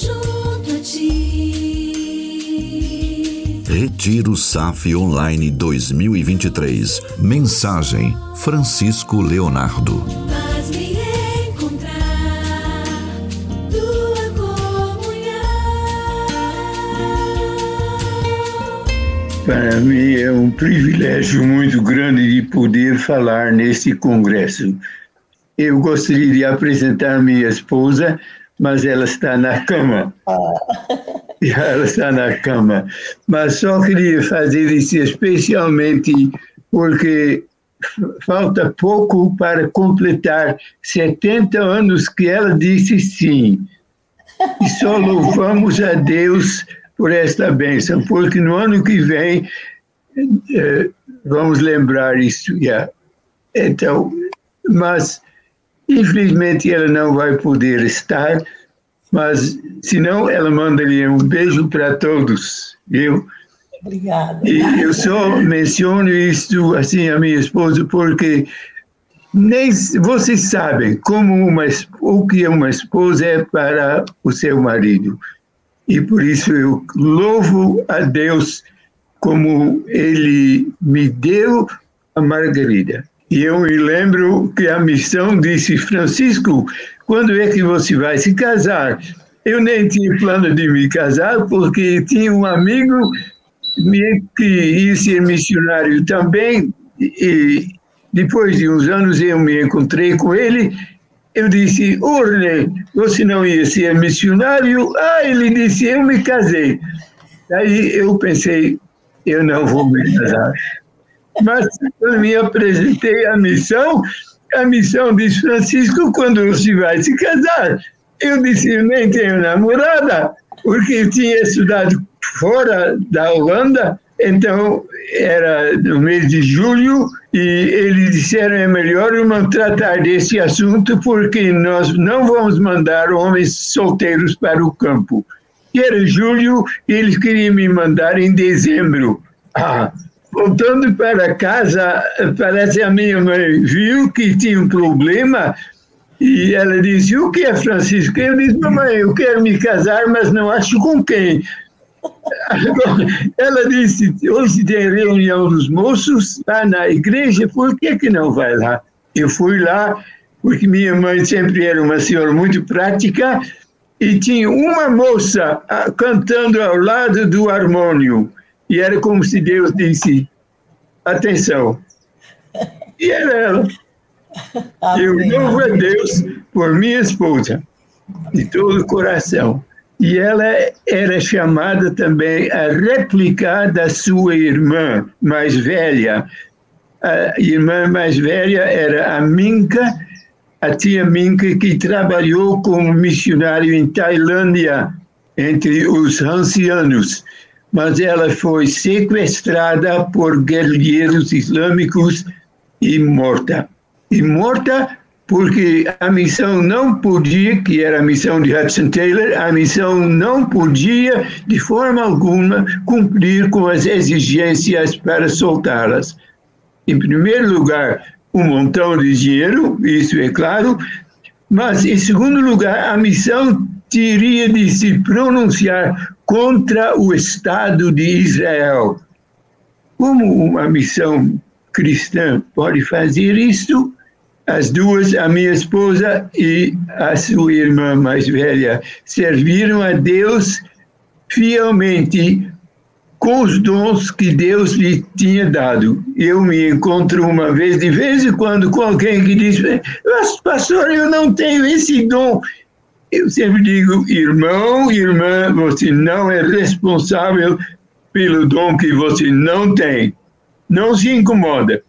junto a ti. Retiro SAF Online 2023. Mensagem: Francisco Leonardo. Faz-me encontrar tua comunhão. Para mim é um privilégio muito grande de poder falar neste congresso. Eu gostaria de apresentar minha esposa, mas ela está na cama. Ela está na cama. Mas só queria fazer isso especialmente porque falta pouco para completar 70 anos que ela disse sim. E só louvamos a Deus por esta bênção, porque no ano que vem eh, vamos lembrar isso já. Então, mas infelizmente ela não vai poder estar, mas senão ela mandaria um beijo para todos, viu? Obrigada. E eu só menciono isso assim a minha esposa porque nem vocês sabem como uma o que uma esposa é para o seu marido. E por isso eu louvo a Deus como ele me deu a Margarida. E eu me lembro que a missão disse, Francisco, quando é que você vai se casar? Eu nem tinha plano de me casar porque tinha um amigo que ia ser missionário também, e depois de uns anos eu me encontrei com ele, eu disse, Orne, você não ia ser missionário? Ah, ele disse, eu me casei. Daí eu pensei, eu não vou me casar. Mas quando me apresentei à missão, a missão disse, Francisco, quando você vai se casar? Eu disse, eu nem tenho namorada, porque eu tinha estudado fora da Holanda, então era no mês de julho, e eles disseram, é melhor eu não tratar desse assunto, porque nós não vamos mandar homens solteiros para o campo. E era julho, e eles queriam me mandar em dezembro. Ah, voltando para casa, parece a minha mãe viu que tinha um problema e ela disse: O que é Francisco? Eu disse: Mamãe, eu quero me casar, mas não acho com quem. Ela disse: Hoje tem reunião dos moços lá na igreja, por que, que não vai lá? Eu fui lá, porque minha mãe sempre era uma senhora muito prática e tinha uma moça ah, cantando ao lado do harmônio. E era como se Deus disse: Atenção. E era ela. Eu louvo a Deus por minha esposa, de todo o coração. E ela era chamada também a réplica da sua irmã mais velha. A irmã mais velha era a Minka, a tia Minka, que trabalhou como missionário em Tailândia, entre os ancianos. Mas ela foi sequestrada por guerrilheiros islâmicos e morta. E morta porque a missão não podia, que era a missão de Hudson Taylor, a missão não podia, de forma alguma, cumprir com as exigências para soltá-las. Em primeiro lugar, um montão de dinheiro, isso é claro, mas, em segundo lugar, a missão teria de se pronunciar contra o Estado de Israel. Como uma missão cristã pode fazer isso? As duas, a minha esposa e a sua irmã mais velha, serviram a Deus fielmente com os dons que Deus lhe tinha dado. Eu me encontro uma vez, de vez em quando, com alguém que diz: pastor, eu não tenho esse dom. Eu sempre digo: irmão, irmã, você não é responsável pelo dom que você não tem. Não se incomoda.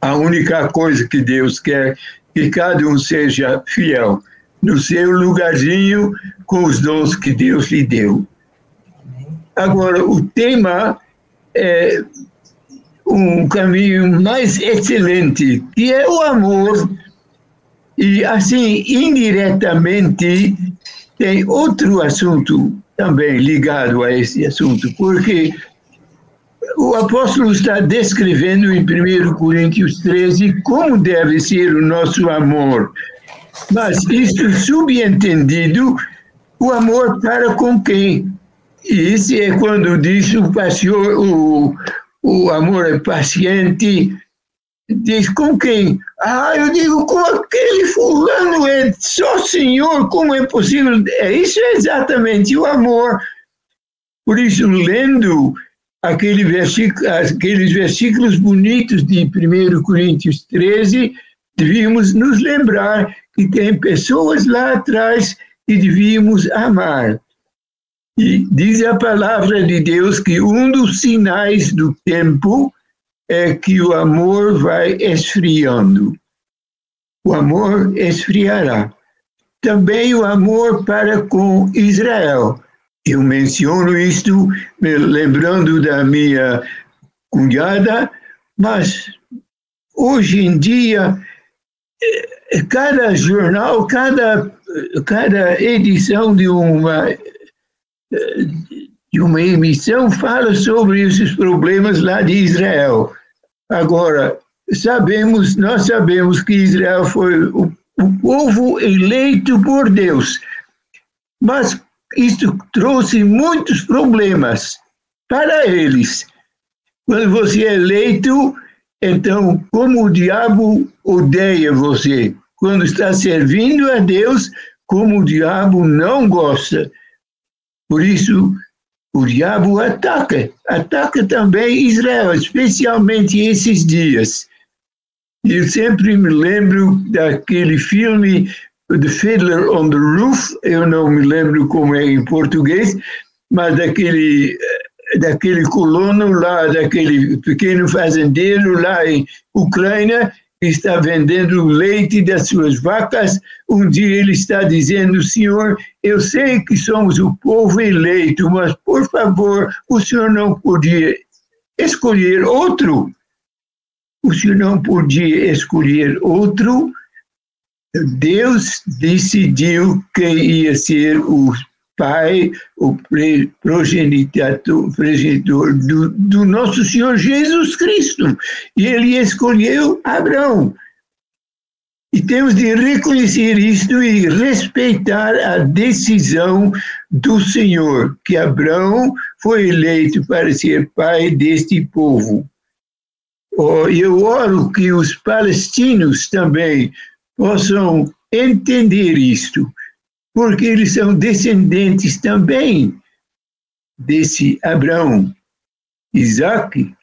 A única coisa que Deus quer é que cada um seja fiel no seu lugarzinho com os dons que Deus lhe deu. Agora, o tema é um caminho mais excelente, que é o amor. E, assim, indiretamente, tem outro assunto também ligado a esse assunto, porque o apóstolo está descrevendo em 1 Coríntios 13 como deve ser o nosso amor. Mas isso subentendido O amor para com quem? E esse é quando diz o pastor, o, o amor é paciente, diz com quem? Ah, eu digo com aquele fulano, é só Senhor, como é possível? É, isso é exatamente o amor. Por isso, lendo aquele versículo, aqueles versículos bonitos de 1 Coríntios 13, devíamos nos lembrar que tem pessoas lá atrás que devíamos amar. E diz a palavra de Deus que um dos sinais do tempo é que o amor vai esfriando. O amor esfriará. Também o amor para com Israel. Eu menciono isto me lembrando da minha cunhada, mas hoje em dia, eh, cada jornal, cada, cada edição de uma, eh, de uma emissão fala sobre esses problemas lá de Israel. Agora, sabemos, nós sabemos que Israel foi o, o povo eleito por Deus, mas isso trouxe muitos problemas para eles. Quando você é eleito, então, como o diabo odeia você? Quando está servindo a Deus, como o diabo não gosta. Por isso, o diabo ataca, ataca também Israel, especialmente esses dias. Eu sempre me lembro daquele filme The Fiddler on the Roof, eu não me lembro como é em português, mas daquele daquele colono lá, daquele pequeno fazendeiro lá em Ucrânia, está vendendo o leite das suas vacas, um dia ele está dizendo, Senhor, eu sei que somos o povo eleito, mas por favor, o Senhor não podia escolher outro. O Senhor não podia escolher outro. Deus decidiu quem ia ser o Pai, o progenitor, do, do nosso Senhor Jesus Cristo. E ele escolheu Abraão. E temos de reconhecer isto e respeitar a decisão do Senhor, que Abraão foi eleito para ser pai deste povo. Oh, eu oro que os palestinos também possam entender isto porque eles são descendentes também desse Abraão, Isaac,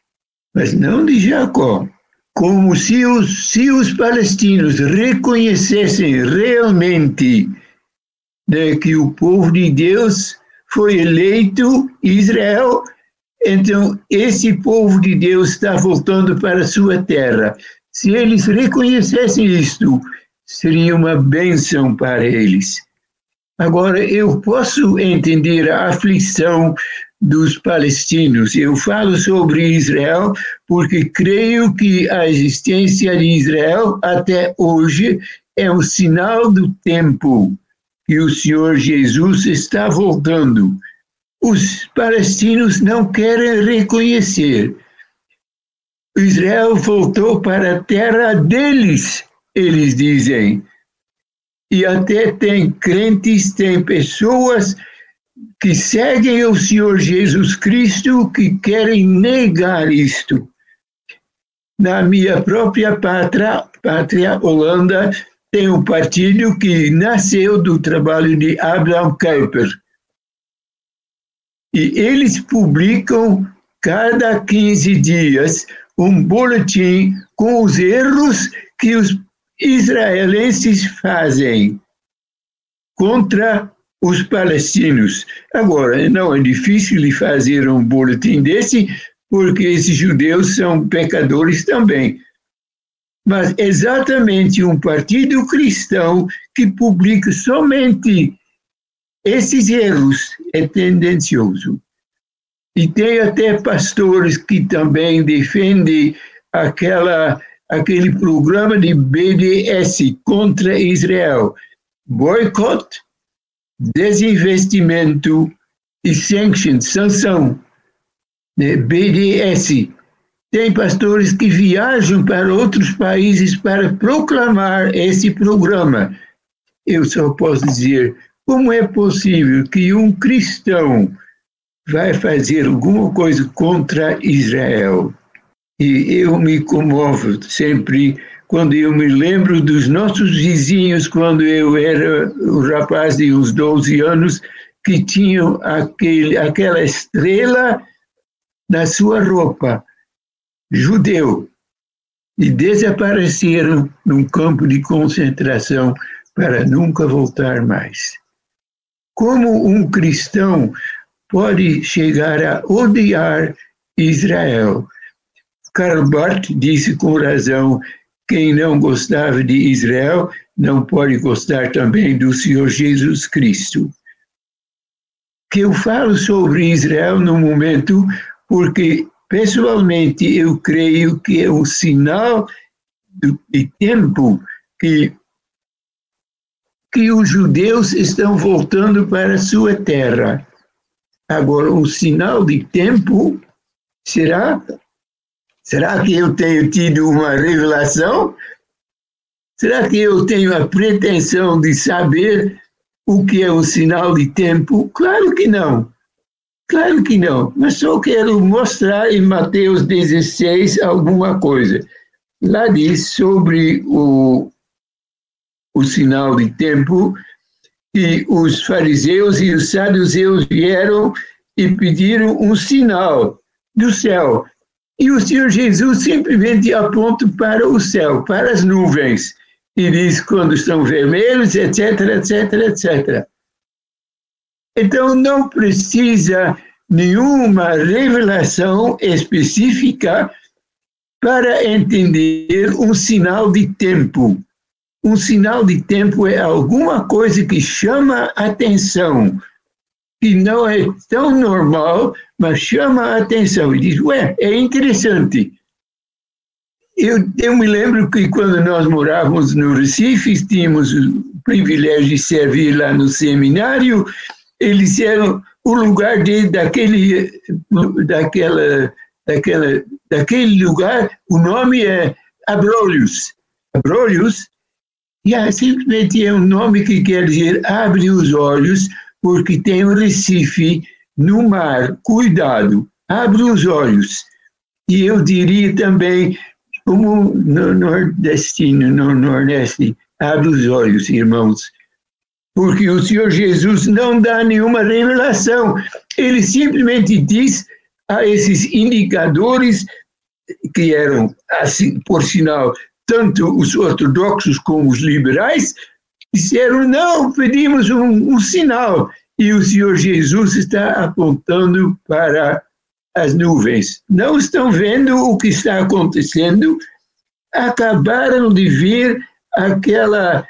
mas não de Jacó. Como se os, se os palestinos reconhecessem realmente né, que o povo de Deus foi eleito, Israel, então esse povo de Deus está voltando para a sua terra. Se eles reconhecessem isto, seria uma bênção para eles. Agora, eu posso entender a aflição dos palestinos. Eu falo sobre Israel porque creio que a existência de Israel até hoje é um sinal do tempo que o Senhor Jesus está voltando. Os palestinos não querem reconhecer. Israel voltou para a terra deles, eles dizem e até tem crentes, tem pessoas que seguem o Senhor Jesus Cristo que querem negar isto. Na minha própria pátria, pátria Holanda, tem um partido que nasceu do trabalho de Abraham Kuyper. E eles publicam cada 15 dias um boletim com os erros que os israelenses fazem contra os palestinos. Agora, não é difícil de fazer um boletim desse, porque esses judeus são pecadores também. Mas exatamente um partido cristão que publica somente esses erros é tendencioso. E tem até pastores que também defendem aquela aquele programa de BDS contra Israel. Boicote, desinvestimento e sanctions, sanção. Né? BDS. Tem pastores que viajam para outros países para proclamar esse programa. Eu só posso dizer, Como é possível que um cristão vai fazer alguma coisa contra Israel? E eu me comovo sempre quando eu me lembro dos nossos vizinhos, quando eu era o rapaz de uns 12 anos, que tinham aquele, aquela estrela na sua roupa, judeu, e desapareceram num campo de concentração para nunca voltar mais. Como um cristão pode chegar a odiar Israel? Karl Barth disse com razão: quem não gostava de Israel não pode gostar também do Senhor Jesus Cristo. Que eu falo sobre Israel no momento porque pessoalmente eu creio que é um sinal de tempo que que os judeus estão voltando para a sua terra. Agora, um sinal de tempo será? Será que eu tenho tido uma revelação? Será que eu tenho a pretensão de saber o que é um sinal de tempo? Claro que não. Claro que não. Mas só quero mostrar em Mateus 16 alguma coisa. Lá diz sobre o, o sinal de tempo, e os fariseus e os saduceus vieram e pediram um sinal do céu. E o Senhor Jesus simplesmente aponta para o céu, para as nuvens, e diz quando estão vermelhos, etc, etc, etc. Então não precisa nenhuma revelação específica para entender um sinal de tempo um sinal de tempo é alguma coisa que chama atenção, que não é tão normal, mas chama a atenção. E diz, ué, é interessante. Eu, eu me lembro que quando nós morávamos no Recife, tínhamos o privilégio de servir lá no seminário, eles eram o lugar de, daquele, daquela, daquela, daquele lugar, o nome é Abrolhos. Abrolhos e simplesmente é um nome que quer dizer abre os olhos, porque tem um Recife no mar. Cuidado, abre os olhos. E eu diria também, como no nordestino, no Nordeste, abre os olhos, irmãos. Porque o Senhor Jesus não dá nenhuma revelação. Ele simplesmente diz a esses indicadores que eram, assim, por sinal, tanto os ortodoxos como os liberais, disseram: não, pedimos um, um sinal. E o Senhor Jesus está apontando para as nuvens. Não estão vendo o que está acontecendo, acabaram de ver aquela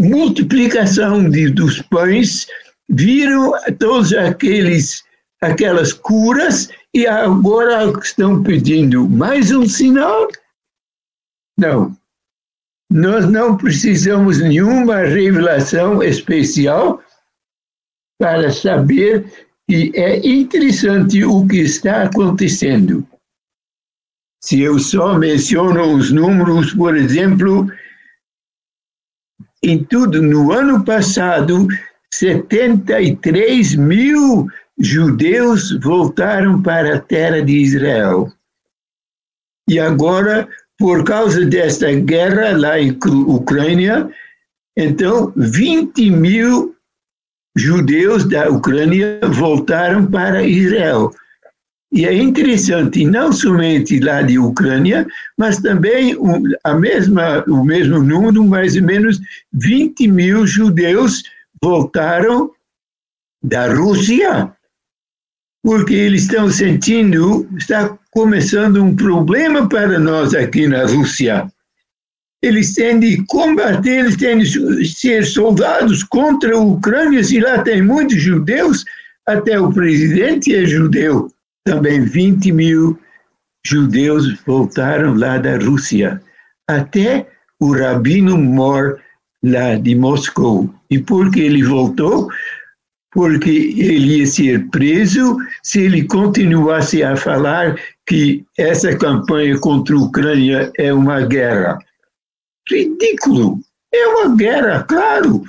multiplicação de, dos pães, viram todos aqueles aquelas curas e agora estão pedindo mais um sinal? Não. Nós não precisamos nenhuma revelação especial para saber que é interessante o que está acontecendo. Se eu só menciono os números, por exemplo, em tudo, no ano passado, 73 mil judeus voltaram para a terra de Israel. E agora, por causa desta guerra lá em Ucrânia, então 20 mil judeus da Ucrânia voltaram para Israel. E é interessante, não somente lá de Ucrânia, mas também a mesma, o mesmo número, mais ou menos 20 mil judeus voltaram da Rússia porque eles estão sentindo, está começando um problema para nós aqui na Rússia. Eles têm de combater, eles têm de ser soldados contra a Ucrânia, se lá tem muitos judeus, até o presidente é judeu. Também 20 mil judeus voltaram lá da Rússia. Até o rabino Mor, lá de Moscou. E por que ele voltou? Porque ele ia ser preso se ele continuasse a falar que essa campanha contra a Ucrânia é uma guerra. Ridículo! É uma guerra, claro!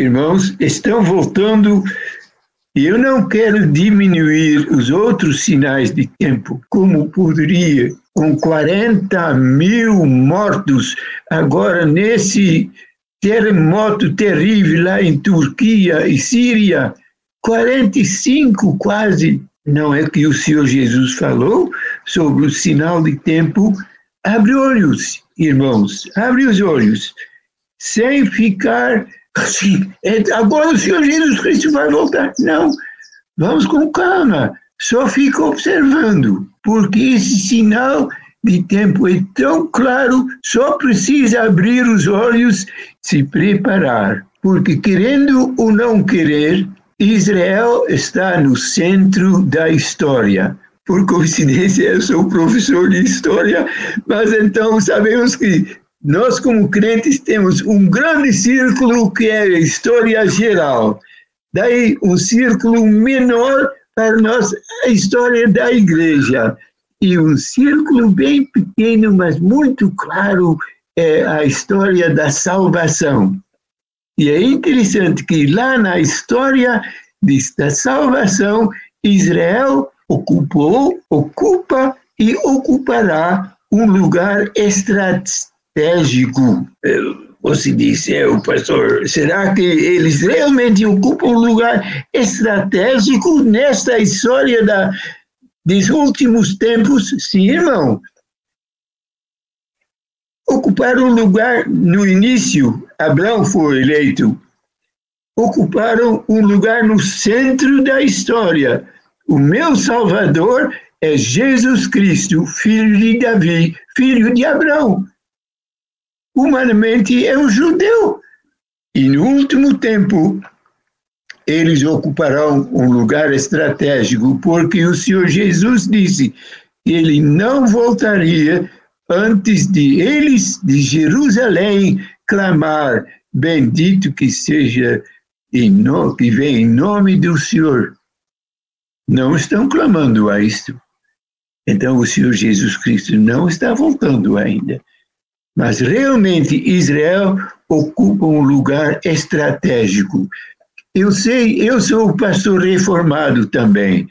irmãos, estão voltando. Eu não quero diminuir os outros sinais de tempo, como poderia, com 40 mil mortos agora nesse terremoto terrível lá em Turquia e Síria, 45 quase. Não é que o Senhor Jesus falou sobre o sinal de tempo? Abre olhos, irmãos, abre os olhos, sem ficar assim, é, agora o Senhor Jesus Cristo vai voltar. Não, vamos com calma, só fica observando, porque esse sinal de tempo é tão claro, só precisa abrir os olhos, se preparar, porque querendo ou não querer, Israel está no centro da história. Por coincidência, eu sou professor de história, mas então sabemos que nós, como crentes, temos um grande círculo que é a história geral. Daí, um círculo menor para nós, a história da igreja. E um círculo bem pequeno, mas muito claro, é a história da salvação. E é interessante que lá na história da salvação, Israel ocupou, ocupa e ocupará um lugar estratégico. Você disse, é, o pastor, será que eles realmente ocupam um lugar estratégico nesta história da, dos últimos tempos? Sim, irmão ocuparam lugar no início, Abraão foi eleito, ocuparam um lugar no centro da história. O meu Salvador é Jesus Cristo, filho de Davi, filho de Abraão. Humanamente é um judeu. E no último tempo, eles ocuparão um lugar estratégico, porque o Senhor Jesus disse que ele não voltaria antes de eles de Jerusalém clamar: Bendito que seja no, que vem em nome do Senhor. Não estão clamando a isto. Então o Senhor Jesus Cristo não está voltando ainda. Mas realmente Israel ocupa um lugar estratégico. Eu sei, eu sou pastor reformado também.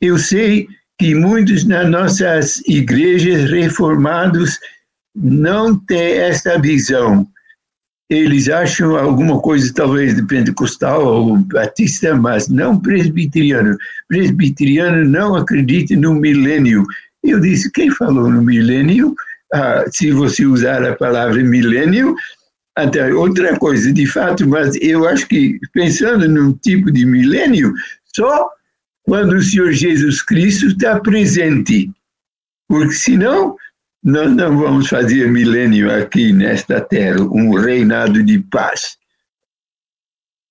Eu sei que muitos nas nossas igrejas reformados não têm esta visão. Eles acham alguma coisa, talvez, de pentecostal ou batista, mas não presbiteriano. Presbiteriano não acredita no milênio. Eu disse, quem falou no milênio? Ah, se você usar a palavra milênio, até outra coisa, de fato, mas eu acho que, pensando num tipo de milênio, só quando o Senhor Jesus Cristo está presente. Porque senão, nós não vamos fazer milênio aqui nesta terra, um reinado de paz.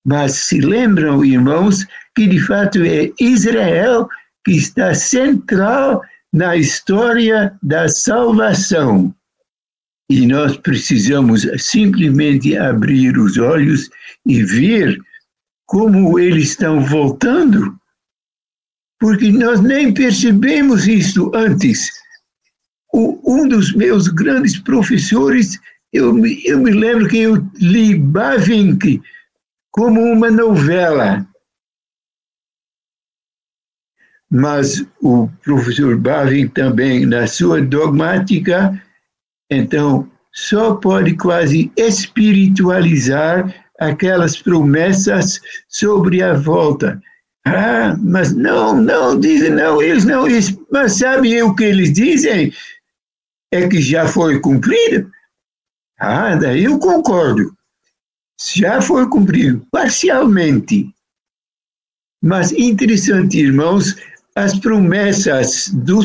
Mas se lembram, irmãos, que de fato é Israel que está central na história da salvação. E nós precisamos simplesmente abrir os olhos e ver como eles estão voltando porque nós nem percebemos isso antes. O, um dos meus grandes professores, eu, eu me lembro que eu li Bavinck como uma novela. Mas o professor Bavinck também, na sua dogmática, então, só pode quase espiritualizar aquelas promessas sobre a volta ah, mas não, não, dizem não, eles não, eles, mas sabem o que eles dizem? É que já foi cumprido. Ah, daí eu concordo. Já foi cumprido, parcialmente. Mas interessante, irmãos, as promessas do,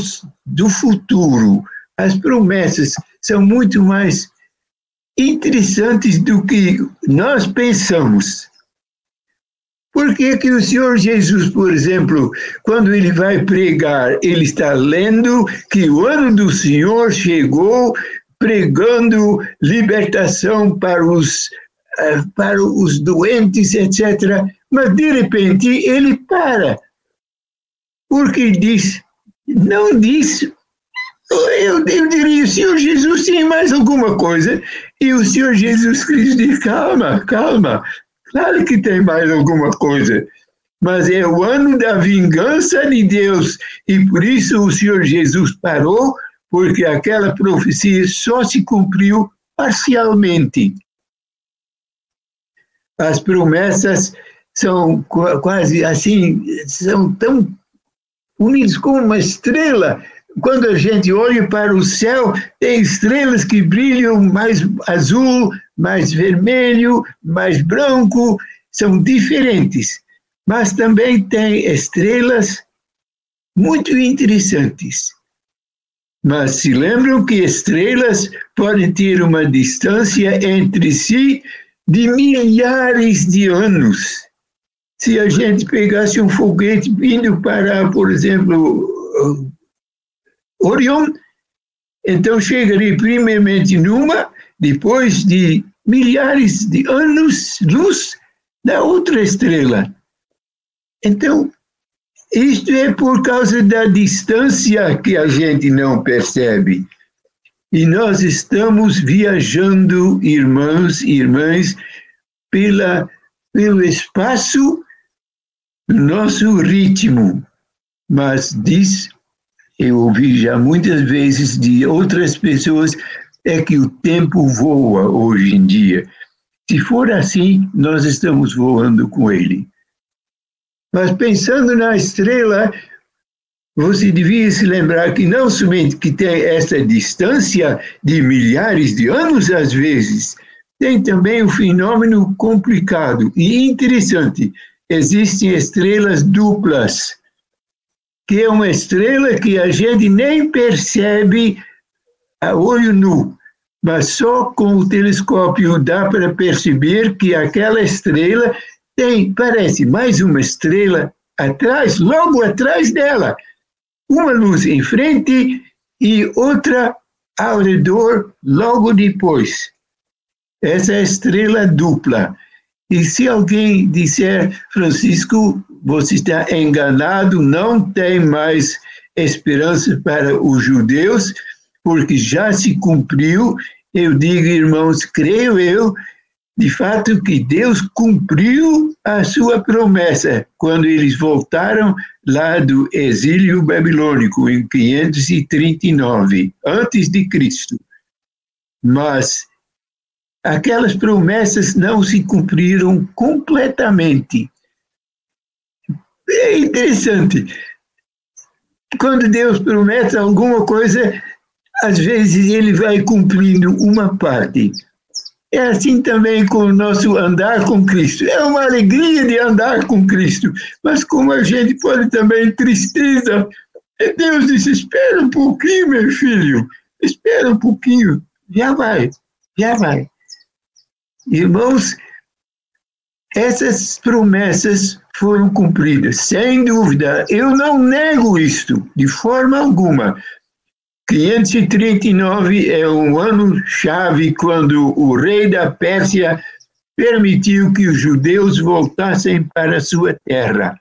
do futuro, as promessas são muito mais interessantes do que nós pensamos. Por que, que o Senhor Jesus, por exemplo, quando ele vai pregar, ele está lendo que o ano do Senhor chegou pregando libertação para os, eh, para os doentes, etc. Mas de repente ele para. Porque diz, não diz. Eu, eu diria, o Senhor Jesus tem mais alguma coisa. E o Senhor Jesus Cristo diz: calma, calma, Claro que tem mais alguma coisa, mas é o ano da vingança de Deus. E por isso o Senhor Jesus parou, porque aquela profecia só se cumpriu parcialmente. As promessas são quase assim, são tão unidas como uma estrela. Quando a gente olha para o céu, tem estrelas que brilham mais azul, mais vermelho, mais branco, são diferentes. Mas também tem estrelas muito interessantes. Mas se lembram que estrelas podem ter uma distância entre si de milhares de anos. Se a gente pegasse um foguete vindo para, por exemplo, Orion, então chegaria primeiramente numa, depois de milhares de anos luz da outra estrela. Então, isto é por causa da distância que a gente não percebe. E nós estamos viajando, irmãos e irmãs, pela, pelo espaço, nosso ritmo. Mas diz, eu ouvi já muitas vezes de outras pessoas, é que o tempo voa hoje em dia. Se for assim, nós estamos voando com ele. Mas pensando na estrela, você devia se lembrar que não somente que tem essa distância de milhares de anos às vezes, tem também um fenômeno complicado e interessante. Existem estrelas duplas, que é uma estrela que a gente nem percebe a olho nu, mas só com o telescópio dá para perceber que aquela estrela tem, parece, mais uma estrela atrás, logo atrás dela. Uma luz em frente e outra ao redor logo depois. Essa é a estrela dupla. E se alguém disser, Francisco, você está enganado, não tem mais esperança para os judeus, porque já se cumpriu, eu digo, irmãos, creio eu de fato que Deus cumpriu a sua promessa quando eles voltaram lá do exílio babilônico em 539 antes de Cristo. Mas aquelas promessas não se cumpriram completamente. É interessante. Quando Deus promete alguma coisa, às vezes ele vai cumprindo uma parte é assim também com o nosso andar com Cristo. É uma alegria de andar com Cristo, mas como a gente pode também tristeza. Deus disse: espera um pouquinho, meu filho, espera um pouquinho, já vai, já vai. Irmãos, essas promessas foram cumpridas, sem dúvida. Eu não nego isto, de forma alguma. 539 é um ano-chave quando o rei da Pérsia permitiu que os judeus voltassem para sua terra.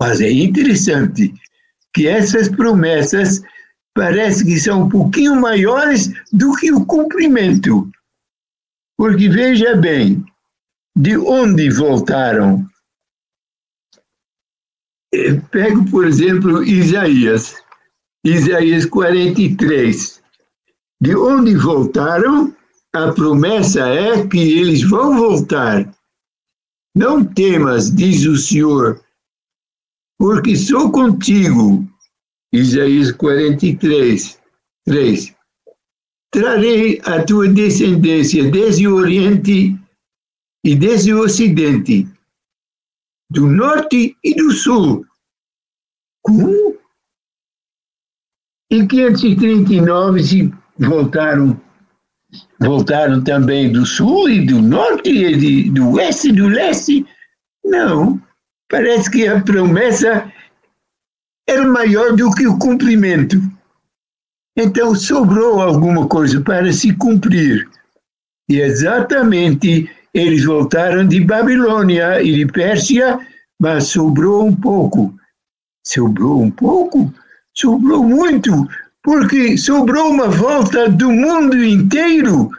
Mas é interessante que essas promessas parece que são um pouquinho maiores do que o cumprimento. Porque veja bem, de onde voltaram? Pego, por exemplo, Isaías. Isaías 43. De onde voltaram, a promessa é que eles vão voltar. Não temas, diz o Senhor, porque sou contigo. Isaías 43, 3. Trarei a tua descendência desde o Oriente e desde o Ocidente, do Norte e do Sul. Como? Em 539 se voltaram, voltaram também do sul e do norte, e de, do oeste e do leste. Não, parece que a promessa era maior do que o cumprimento. Então sobrou alguma coisa para se cumprir. E exatamente eles voltaram de Babilônia e de Pérsia, mas sobrou um pouco. Sobrou um pouco? sobrou muito, porque sobrou uma volta do mundo inteiro.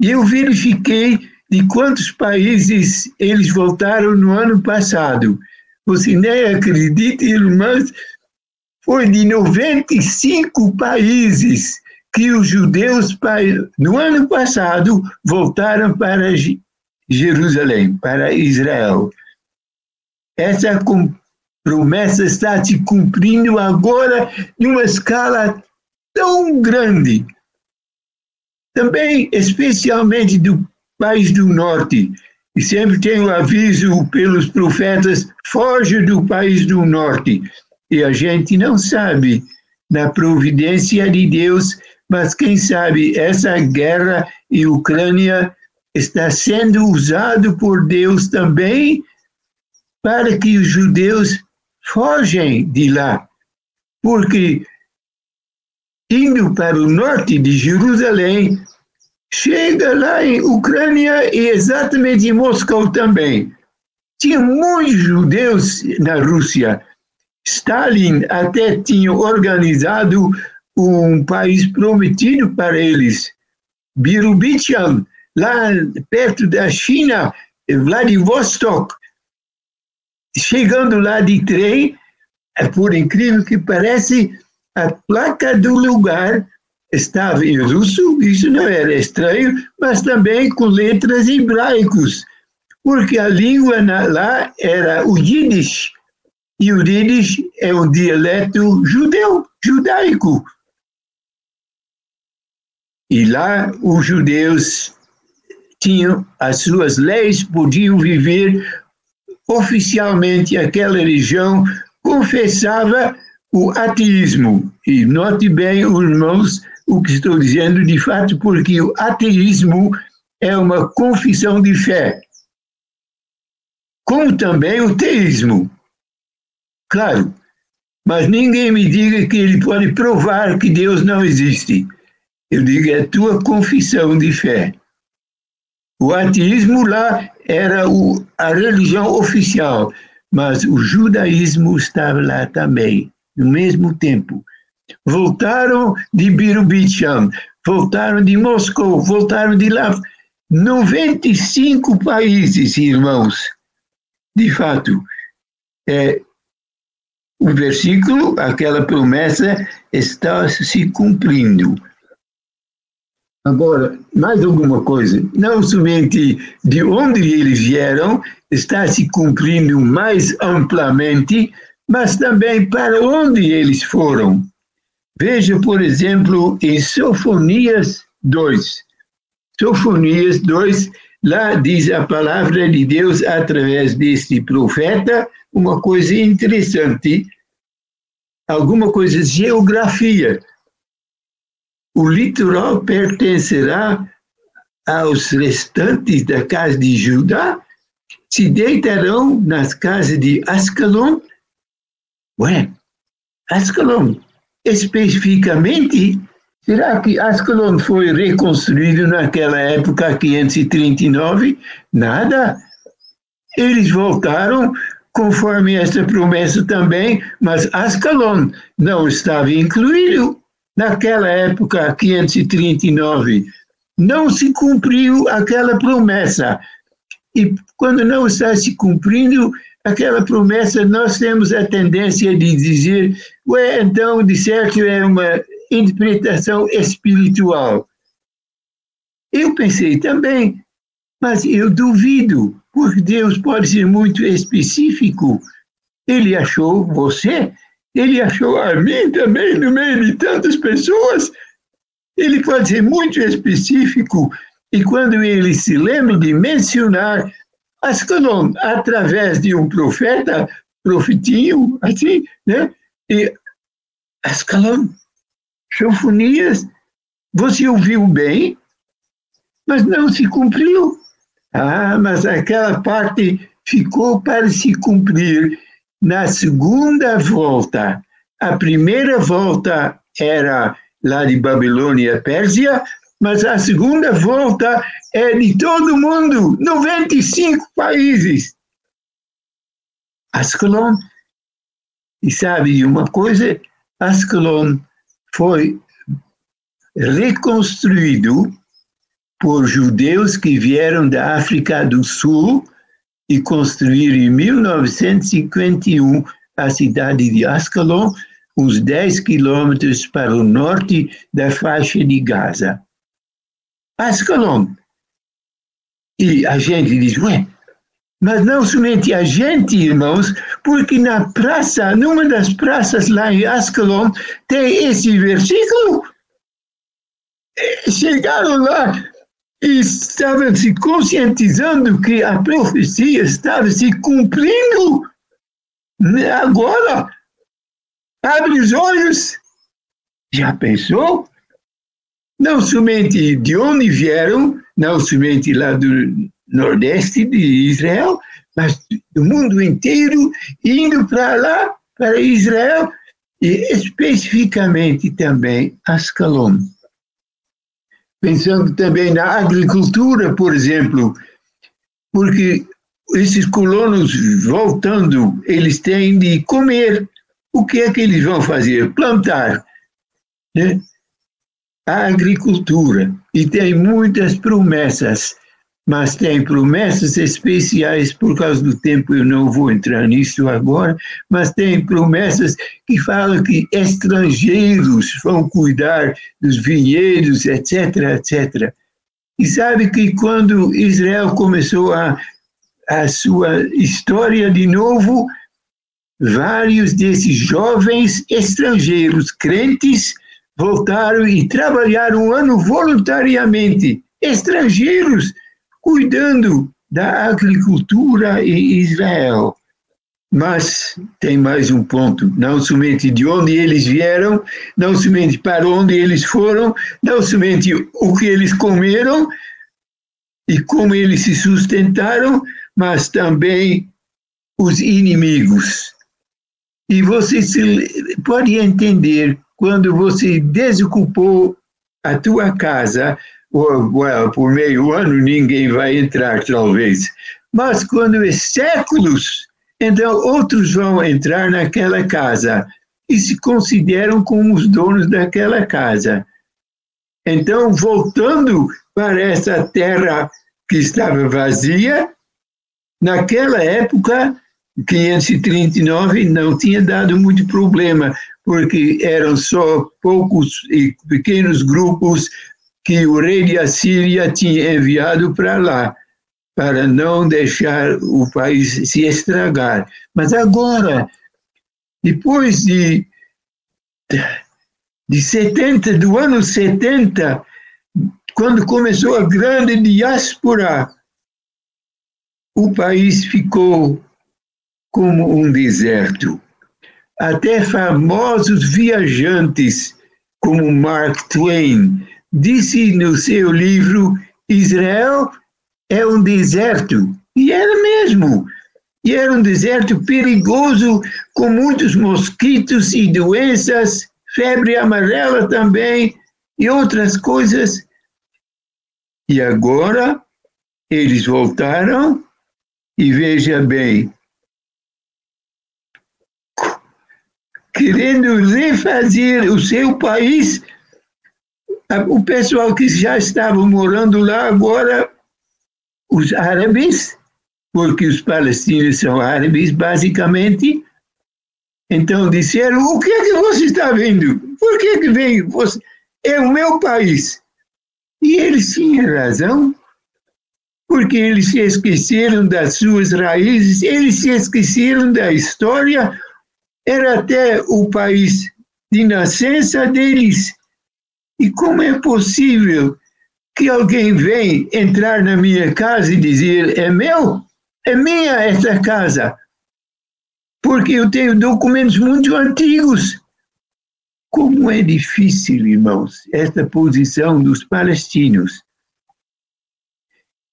E eu verifiquei de quantos países eles voltaram no ano passado. Você nem acredita, irmãs, foi de 95 países que os judeus, no ano passado, voltaram para Jerusalém, para Israel. Essa promessa está se cumprindo agora em uma escala tão grande. Também, especialmente do país do norte, e sempre tem o aviso pelos profetas: foge do país do norte. E a gente não sabe, na providência de Deus, mas quem sabe essa guerra em Ucrânia está sendo usado por Deus também para que os judeus fogem de lá. Porque indo para o norte de Jerusalém, chega lá em Ucrânia e exatamente em Moscou também. Tinha muitos judeus na Rússia. Stalin até tinha organizado um país prometido para eles. Birubichan, lá perto da China, Vladivostok. Chegando lá de trem, é por incrível que pareça, a placa do lugar estava em russo, isso não era estranho, mas também com letras hebraicos, porque a língua lá era o Yiddish, e o Yiddish é um dialeto judeu, judaico. E lá os judeus tinham as suas leis, podiam viver oficialmente aquela religião, confessava o ateísmo. E note bem, irmãos, o que estou dizendo de fato, porque o ateísmo é uma confissão de fé, como também o teísmo. Claro, mas ninguém me diga que ele pode provar que Deus não existe. Eu digo, é tua confissão de fé. O ateísmo lá era o, a religião oficial, mas o judaísmo estava lá também, no mesmo tempo voltaram de Birubicham, voltaram de Moscou, voltaram de lá. 95 países, irmãos. De fato, é, o versículo, aquela promessa, está se cumprindo. Agora, mais alguma coisa, não somente de onde eles vieram, está se cumprindo mais amplamente, mas também para onde eles foram. Veja, por exemplo, em Sofonias 2. Sofonias 2, lá diz a palavra de Deus através deste profeta uma coisa interessante, alguma coisa de geografia. O litoral pertencerá aos restantes da casa de Judá, se deitarão nas casas de Ascalon. Ué, Ascalon especificamente, será que Ascalon foi reconstruído naquela época, 539? Nada. Eles voltaram conforme essa promessa também, mas Ascalon não estava incluído naquela época, 539. Não se cumpriu aquela promessa. E quando não está se cumprindo, aquela promessa, nós temos a tendência de dizer, ué, então, de certo, é uma interpretação espiritual. Eu pensei também, mas eu duvido, porque Deus pode ser muito específico. Ele achou você, ele achou a mim também, no meio de tantas pessoas. Ele pode ser muito específico, e quando ele se lembra de mencionar Ascalon, através de um profeta, profetinho, assim, né? E Ascalon, Chofonias, você ouviu bem, mas não se cumpriu. Ah, mas aquela parte ficou para se cumprir na segunda volta. A primeira volta era lá de Babilônia, Pérsia, mas a segunda volta é de todo mundo, 95 países. Ascalon, e sabe uma coisa? Ascalon foi reconstruído por judeus que vieram da África do Sul e construíram em 1951 a cidade de Ascalon, uns 10 quilômetros para o norte da faixa de Gaza. Ascalon. E a gente diz, ué, mas não somente a gente, irmãos, porque na praça, numa das praças lá em Ascalon, tem esse versículo. Chegaram lá e estavam se conscientizando que a profecia estava se cumprindo. Agora, abre os olhos. Já pensou? Não somente de onde vieram, não somente lá do nordeste de Israel, mas do mundo inteiro, indo para lá, para Israel, e especificamente também Ascalon. Pensando também na agricultura, por exemplo, porque esses colonos voltando, eles têm de comer. O que é que eles vão fazer? Plantar. Né? A agricultura. E tem muitas promessas mas tem promessas especiais, por causa do tempo eu não vou entrar nisso agora, mas tem promessas que falam que estrangeiros vão cuidar dos vinhedos, etc, etc. E sabe que quando Israel começou a, a sua história de novo, vários desses jovens estrangeiros crentes voltaram e trabalharam um ano voluntariamente. Estrangeiros cuidando da agricultura em Israel. Mas tem mais um ponto: não somente de onde eles vieram, não somente para onde eles foram, não somente o que eles comeram e como eles se sustentaram, mas também os inimigos. E você se, pode entender quando você desocupou a tua casa well, por meio ano ninguém vai entrar, talvez. Mas quando é séculos, então outros vão entrar naquela casa e se consideram como os donos daquela casa. Então, voltando para essa terra que estava vazia, naquela época, 539, não tinha dado muito problema, porque eram só poucos e pequenos grupos que o rei de Assíria tinha enviado para lá, para não deixar o país se estragar. Mas agora, depois de, de 70, do ano 70, quando começou a grande diáspora, o país ficou como um deserto. Até famosos viajantes como Mark Twain disse no seu livro: Israel é um deserto. E era mesmo. E era um deserto perigoso, com muitos mosquitos e doenças, febre amarela também e outras coisas. E agora eles voltaram e veja bem, querendo refazer o seu país o pessoal que já estava morando lá agora, os árabes, porque os palestinos são árabes, basicamente, então disseram: o que é que você está vendo? Por que, que vem? Você? É o meu país. E eles tinham razão, porque eles se esqueceram das suas raízes, eles se esqueceram da história, era até o país de nascença deles. E como é possível que alguém venha entrar na minha casa e dizer: é meu? É minha essa casa? Porque eu tenho documentos muito antigos. Como é difícil, irmãos, esta posição dos palestinos.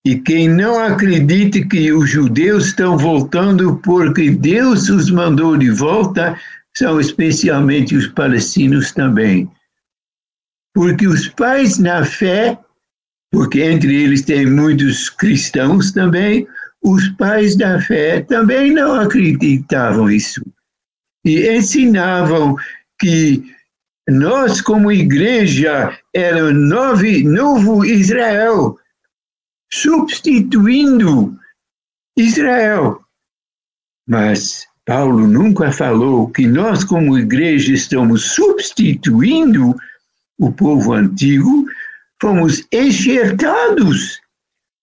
E quem não acredita que os judeus estão voltando porque Deus os mandou de volta, são especialmente os palestinos também porque os pais na fé, porque entre eles tem muitos cristãos também, os pais da fé também não acreditavam isso. E ensinavam que nós, como igreja, era novo, novo Israel, substituindo Israel. Mas Paulo nunca falou que nós, como igreja, estamos substituindo o povo antigo, fomos enxertados.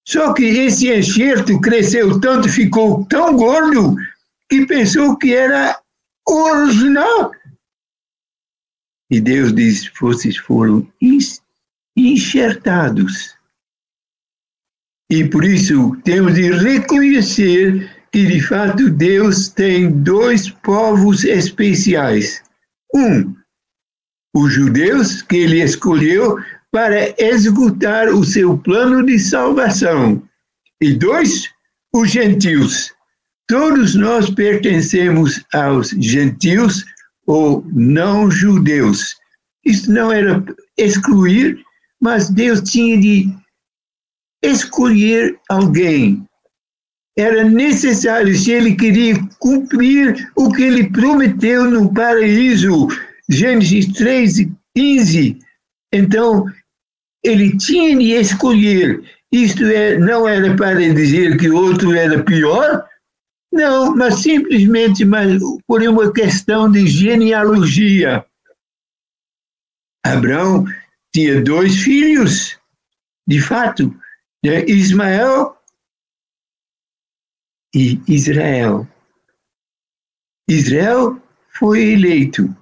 Só que esse enxerto cresceu tanto, ficou tão gordo, que pensou que era original. E Deus diz: vocês foram enxertados. E por isso temos de reconhecer que de fato Deus tem dois povos especiais. Um, os judeus que ele escolheu para executar o seu plano de salvação. E dois, os gentios. Todos nós pertencemos aos gentios ou não judeus. Isso não era excluir, mas Deus tinha de escolher alguém era necessário, se ele queria cumprir o que ele prometeu no paraíso, Gênesis 3, 15. Então, ele tinha de escolher. Isto é, não era para dizer que outro era pior, não, mas simplesmente mas por uma questão de genealogia. Abraão tinha dois filhos, de fato, né? Ismael e Israel. Israel foi eleito,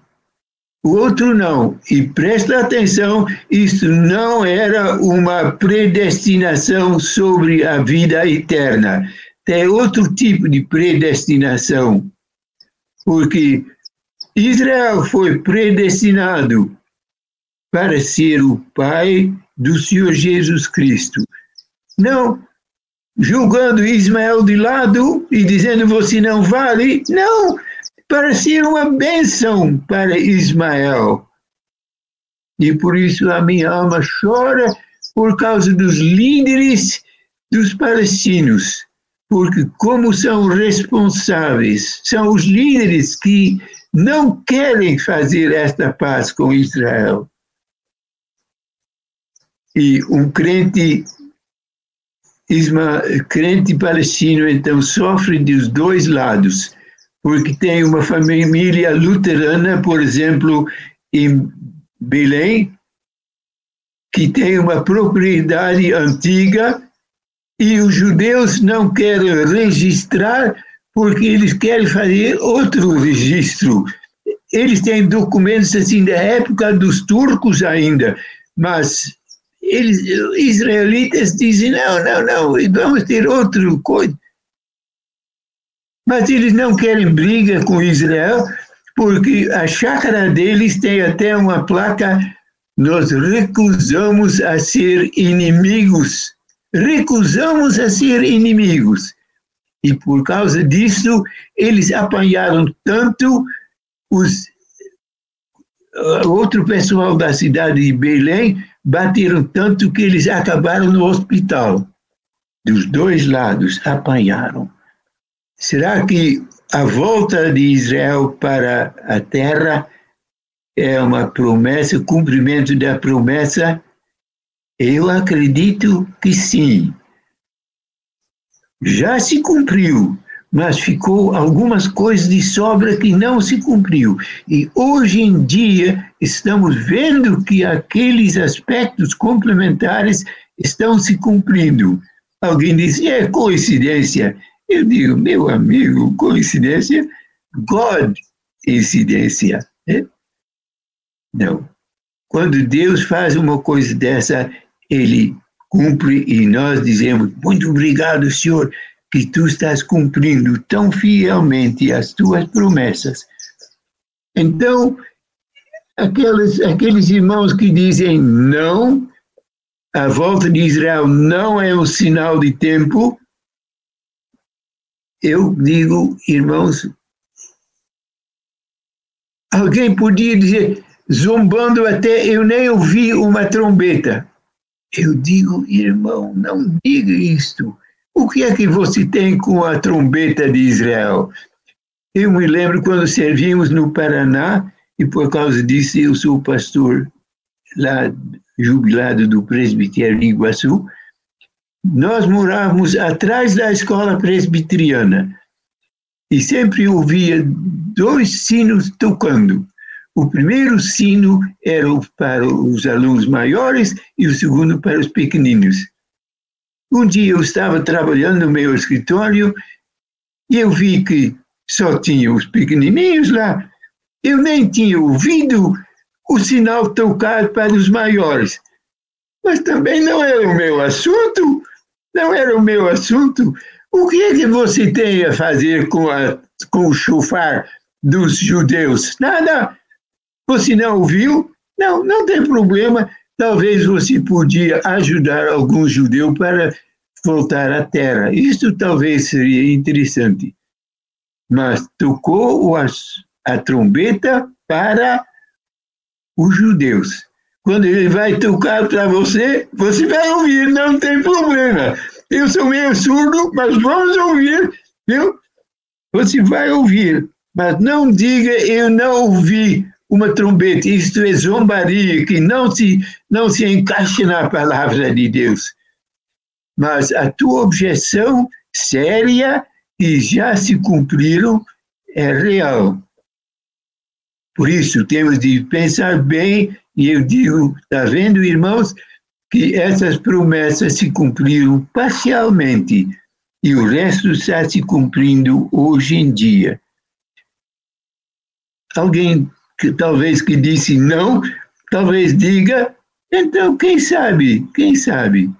o outro não. E presta atenção, isso não era uma predestinação sobre a vida eterna. Tem outro tipo de predestinação, porque Israel foi predestinado para ser o pai do Senhor Jesus Cristo. Não julgando Ismael de lado e dizendo você não vale. Não, parecia uma bênção para Ismael. E por isso a minha alma chora por causa dos líderes dos palestinos, porque como são responsáveis, são os líderes que não querem fazer esta paz com Israel. E um crente Isma, crente palestino, então, sofre dos dois lados, porque tem uma família luterana, por exemplo, em Belém, que tem uma propriedade antiga e os judeus não querem registrar porque eles querem fazer outro registro. Eles têm documentos assim da época dos turcos ainda, mas eles, israelitas dizem, não, não, não, vamos ter outro coisa. Mas eles não querem briga com Israel, porque a chácara deles tem até uma placa, nós recusamos a ser inimigos. Recusamos a ser inimigos. E por causa disso, eles apanharam tanto os outro pessoal da cidade de Belém bateram tanto que eles acabaram no hospital. Dos dois lados apanharam. Será que a volta de Israel para a terra é uma promessa, cumprimento da promessa? Eu acredito que sim. Já se cumpriu, mas ficou algumas coisas de sobra que não se cumpriu. E hoje em dia estamos vendo que aqueles aspectos complementares estão se cumprindo. Alguém diz, é coincidência. Eu digo, meu amigo, coincidência, God, incidência. Né? Não. Quando Deus faz uma coisa dessa, ele cumpre e nós dizemos, muito obrigado, Senhor, que tu estás cumprindo tão fielmente as tuas promessas. Então, aqueles, aqueles irmãos que dizem não, a volta de Israel não é um sinal de tempo, eu digo, irmãos, alguém podia dizer, zombando até, eu nem ouvi uma trombeta. Eu digo, irmão, não diga isto. O que é que você tem com a trombeta de Israel? Eu me lembro quando servimos no Paraná, e por causa disso eu sou pastor lá, jubilado do presbitério de Iguaçu, nós morávamos atrás da escola presbiteriana e sempre ouvia dois sinos tocando. O primeiro sino era para os alunos maiores e o segundo para os pequeninos. Um dia eu estava trabalhando no meu escritório e eu vi que só tinha os pequenininhos lá. Eu nem tinha ouvido o sinal tocar para os maiores. Mas também não era o meu assunto. Não era o meu assunto. O que é que você tem a fazer com, a, com o chofar dos judeus? Nada. Você não ouviu? Não, não tem problema. Talvez você podia ajudar algum judeu para voltar à terra. Isso talvez seria interessante. Mas tocou a, a trombeta para os judeus. Quando ele vai tocar para você, você vai ouvir, não tem problema. Eu sou meio surdo, mas vamos ouvir, viu? Você vai ouvir, mas não diga eu não ouvi uma trombeta. Isto é zombaria que não se, não se encaixa na palavra de Deus. Mas a tua objeção séria e já se cumpriram é real. Por isso, temos de pensar bem, e eu digo, está vendo, irmãos, que essas promessas se cumpriram parcialmente e o resto está se cumprindo hoje em dia. Alguém que talvez que disse não, talvez diga, então quem sabe, quem sabe.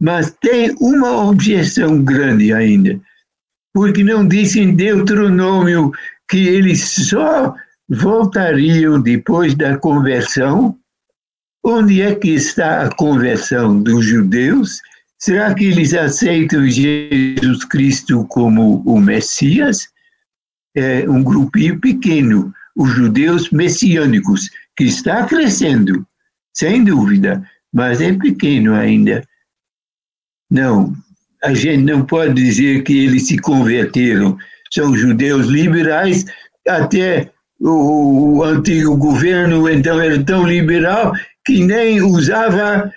Mas tem uma objeção grande ainda, porque não disse em Deuteronômio que eles só voltariam depois da conversão? Onde é que está a conversão dos judeus? Será que eles aceitam Jesus Cristo como o Messias? É um grupinho pequeno, os judeus messiânicos, que está crescendo, sem dúvida, mas é pequeno ainda. Não, a gente não pode dizer que eles se converteram. São judeus liberais, até o, o antigo governo então era tão liberal que nem usava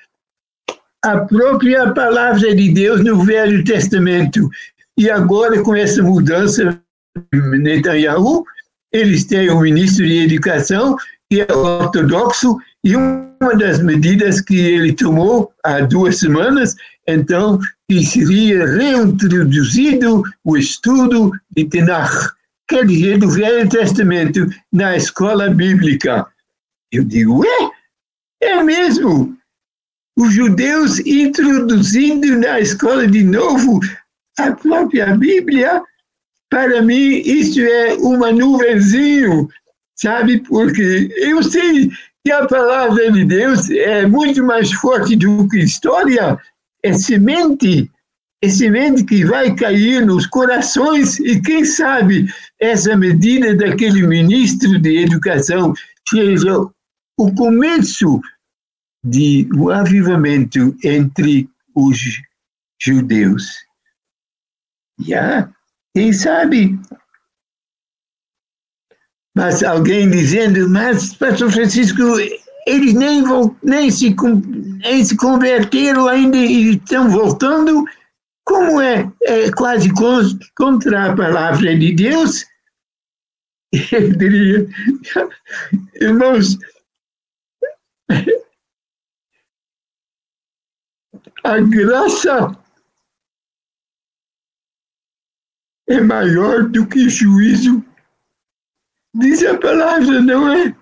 a própria palavra de Deus no Velho Testamento. E agora, com essa mudança, Netanyahu, eles têm um ministro de educação que é ortodoxo, e uma das medidas que ele tomou há duas semanas, então, que seria reintroduzido o estudo de Tanakh quer dizer, do Velho Testamento na escola bíblica. Eu digo, é, é mesmo. Os judeus introduzindo na escola de novo a própria Bíblia, para mim isso é uma nuvenzinho, sabe? Porque eu sei que a palavra de Deus é muito mais forte do que história, é semente semente que vai cair nos corações e quem sabe essa medida daquele ministro de educação seja o começo de um avivamento entre os judeus. Já, quem sabe? Mas alguém dizendo, mas Pastor Francisco, eles nem, nem, se, nem se converteram ainda e estão voltando como é, é quase contra a palavra de Deus, eu diria, irmãos, a graça é maior do que o juízo, diz a palavra, não é?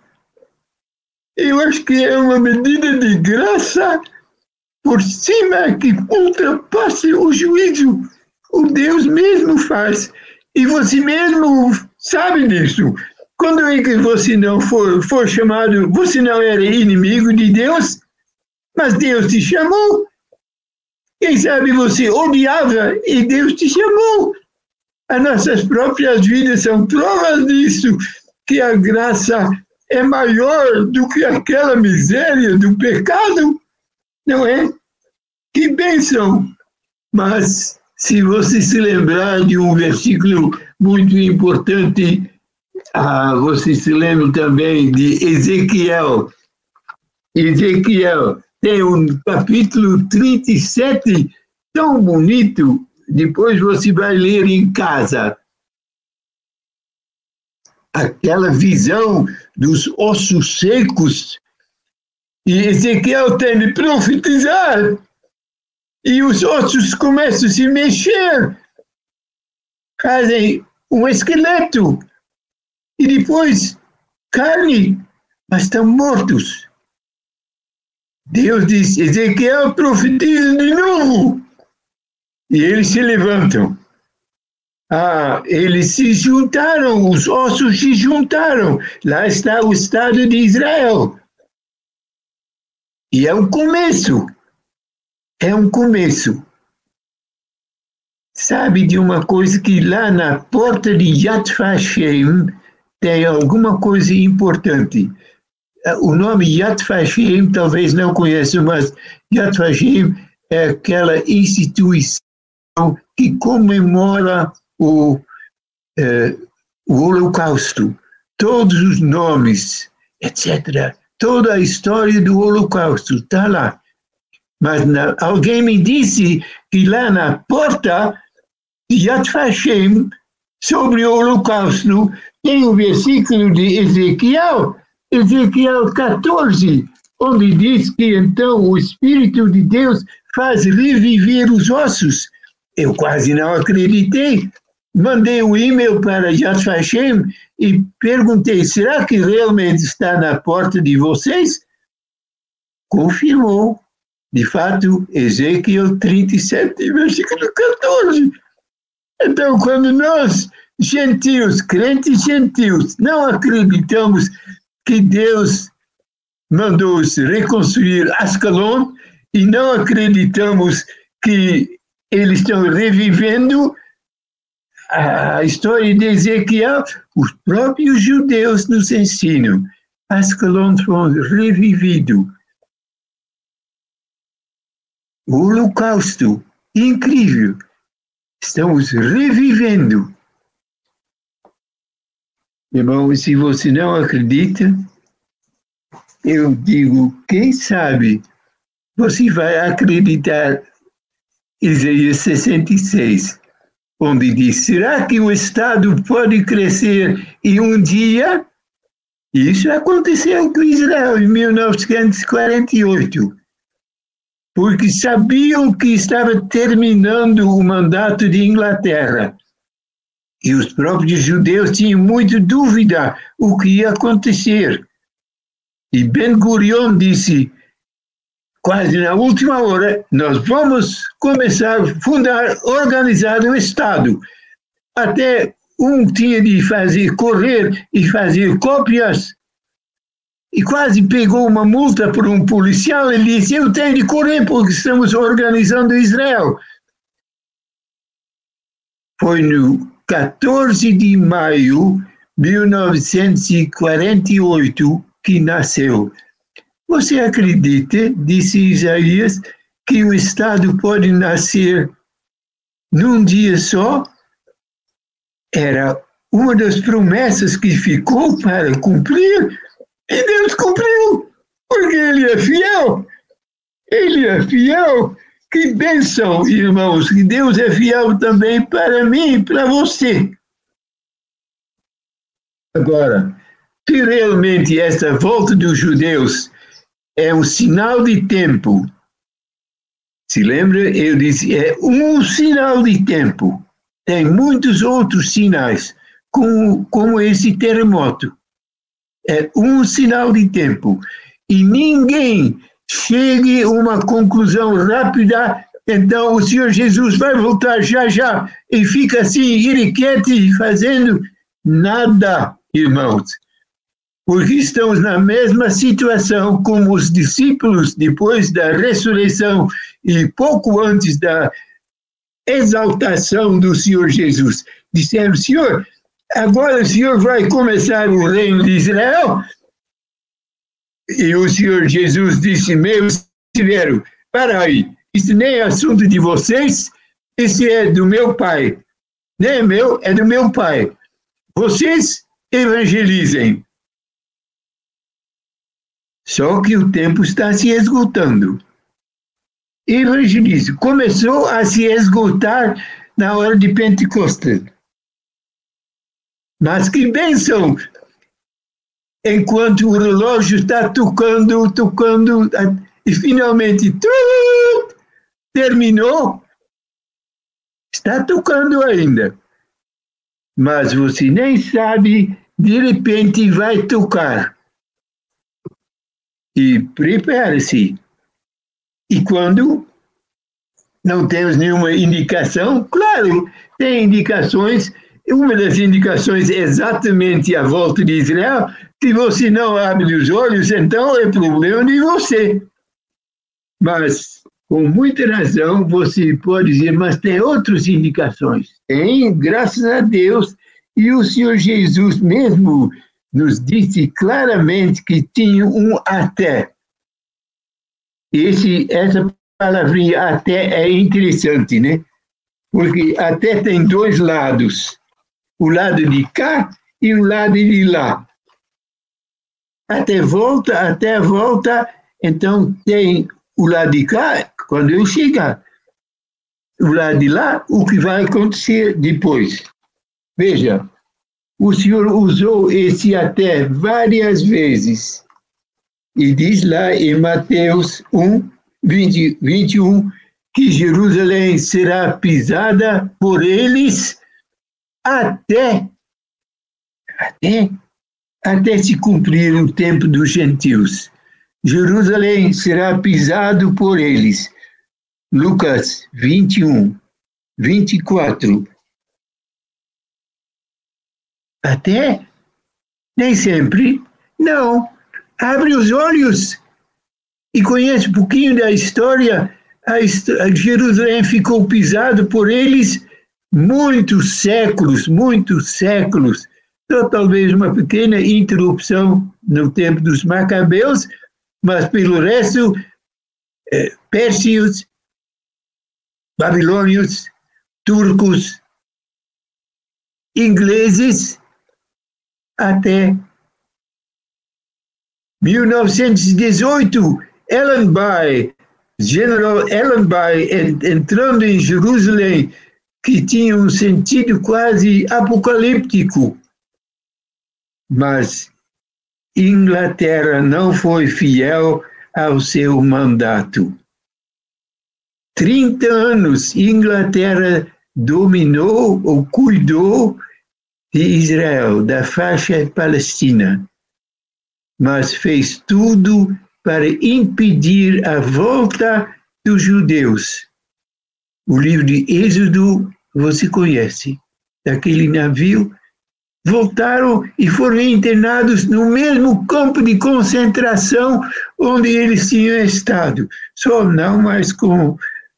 Eu acho que é uma medida de graça por cima que ultrapasse o juízo. O Deus mesmo faz. E você mesmo sabe disso. Quando é que você não for, for chamado, você não era inimigo de Deus, mas Deus te chamou. Quem sabe você odiava e Deus te chamou. As nossas próprias vidas são provas disso, que a graça é maior do que aquela miséria do pecado não é? Que bênção! Mas se você se lembrar de um versículo muito importante, ah, você se lembra também de Ezequiel. Ezequiel tem um capítulo 37 tão bonito. Depois você vai ler em casa. Aquela visão dos ossos secos. E Ezequiel tem profetizar. E os ossos começam a se mexer. Fazem um esqueleto. E depois carne, mas estão mortos. Deus diz: Ezequiel profetiza de novo. E eles se levantam. Ah, eles se juntaram, os ossos se juntaram. Lá está o Estado de Israel. E é um começo. É um começo. Sabe de uma coisa que lá na porta de Yad Vashem tem alguma coisa importante o nome Yad Vashem talvez não conheçam, mas Yad Vashem é aquela instituição que comemora o, eh, o Holocausto, todos os nomes, etc. Toda a história do Holocausto está lá. Mas na, alguém me disse que lá na porta de Yad Vashem, sobre o Holocausto, tem o versículo de Ezequiel Ezequiel 14, onde diz que então o Espírito de Deus faz reviver os ossos. Eu quase não acreditei. Mandei um e-mail para Yad Vashem e perguntei: será que realmente está na porta de vocês? Confirmou. De fato, Ezequiel 37, versículo 14. Então, quando nós, gentios, crentes gentios, não acreditamos que Deus mandou reconstruir Ascalon e não acreditamos que eles estão revivendo a história de Ezequiel. Os próprios judeus nos ensinam. Ascalon foi revivido. O holocausto, incrível. Estamos revivendo Irmão, se você não acredita, eu digo, quem sabe você vai acreditar Isaías 66, onde diz: será que o Estado pode crescer em um dia? Isso aconteceu com Israel em 1948, porque sabiam que estava terminando o mandato de Inglaterra. E os próprios judeus tinham muita dúvida o que ia acontecer. E Ben Gurion disse, quase na última hora, nós vamos começar a fundar, organizar um Estado. Até um tinha de fazer, correr e fazer cópias, e quase pegou uma multa por um policial. Ele disse: Eu tenho de correr porque estamos organizando Israel. Foi no 14 de maio de 1948 que nasceu. Você acredita, disse Isaías, que o Estado pode nascer num dia só? Era uma das promessas que ficou para cumprir, e Deus cumpriu, porque Ele é fiel. Ele é fiel que bênção, irmãos, que Deus é fiel também para mim e para você. Agora, se realmente esta volta dos judeus é um sinal de tempo, se lembra, eu disse, é um sinal de tempo. Tem muitos outros sinais, como, como esse terremoto. É um sinal de tempo. E ninguém chegue a uma conclusão rápida, então o Senhor Jesus vai voltar já já e fica assim, iriquete, fazendo nada, irmãos. Porque estamos na mesma situação como os discípulos depois da ressurreição e pouco antes da exaltação do Senhor Jesus. Disseram, Senhor, agora o Senhor vai começar o reino de Israel, e o Senhor Jesus disse: Meus tiveram, para aí, isso nem é assunto de vocês, esse é do meu Pai. Nem é meu, é do meu Pai. Vocês evangelizem. Só que o tempo está se esgotando. evangelismo começou a se esgotar na hora de Pentecostes. Mas que bênção! Enquanto o relógio está tocando, tocando, e finalmente terminou, está tocando ainda. Mas você nem sabe, de repente vai tocar. E prepare-se. E quando não temos nenhuma indicação, claro, tem indicações. Uma das indicações é exatamente a volta de Israel. Se você não abre os olhos, então é problema de você. Mas, com muita razão, você pode dizer, mas tem outras indicações. Tem, graças a Deus. E o Senhor Jesus mesmo nos disse claramente que tinha um até. Esse, essa palavrinha até é interessante, né? Porque até tem dois lados, o lado de cá e o lado de lá. Até volta, até volta, então tem o lado de cá, quando eu chegar. O lado de lá, o que vai acontecer depois. Veja, o Senhor usou esse até várias vezes. E diz lá em Mateus 1, 20, 21, que Jerusalém será pisada por eles até, até, até se cumprir o tempo dos gentios. Jerusalém será pisado por eles. Lucas 21, 24. Até? Nem sempre. Não. Abre os olhos e conhece um pouquinho da história. A, a Jerusalém ficou pisado por eles muitos séculos, muitos séculos. Só talvez uma pequena interrupção no tempo dos Macabeus, mas pelo resto, é, pérsios, babilônios, turcos, ingleses, até 1918, Allenby, General Allenby, entrando em Jerusalém, que tinha um sentido quase apocalíptico. Mas Inglaterra não foi fiel ao seu mandato. 30 anos Inglaterra dominou ou cuidou de Israel, da faixa palestina, mas fez tudo para impedir a volta dos judeus. O livro de Êxodo você conhece, daquele navio, voltaram e foram internados no mesmo campo de concentração onde eles tinham estado, só não mais com,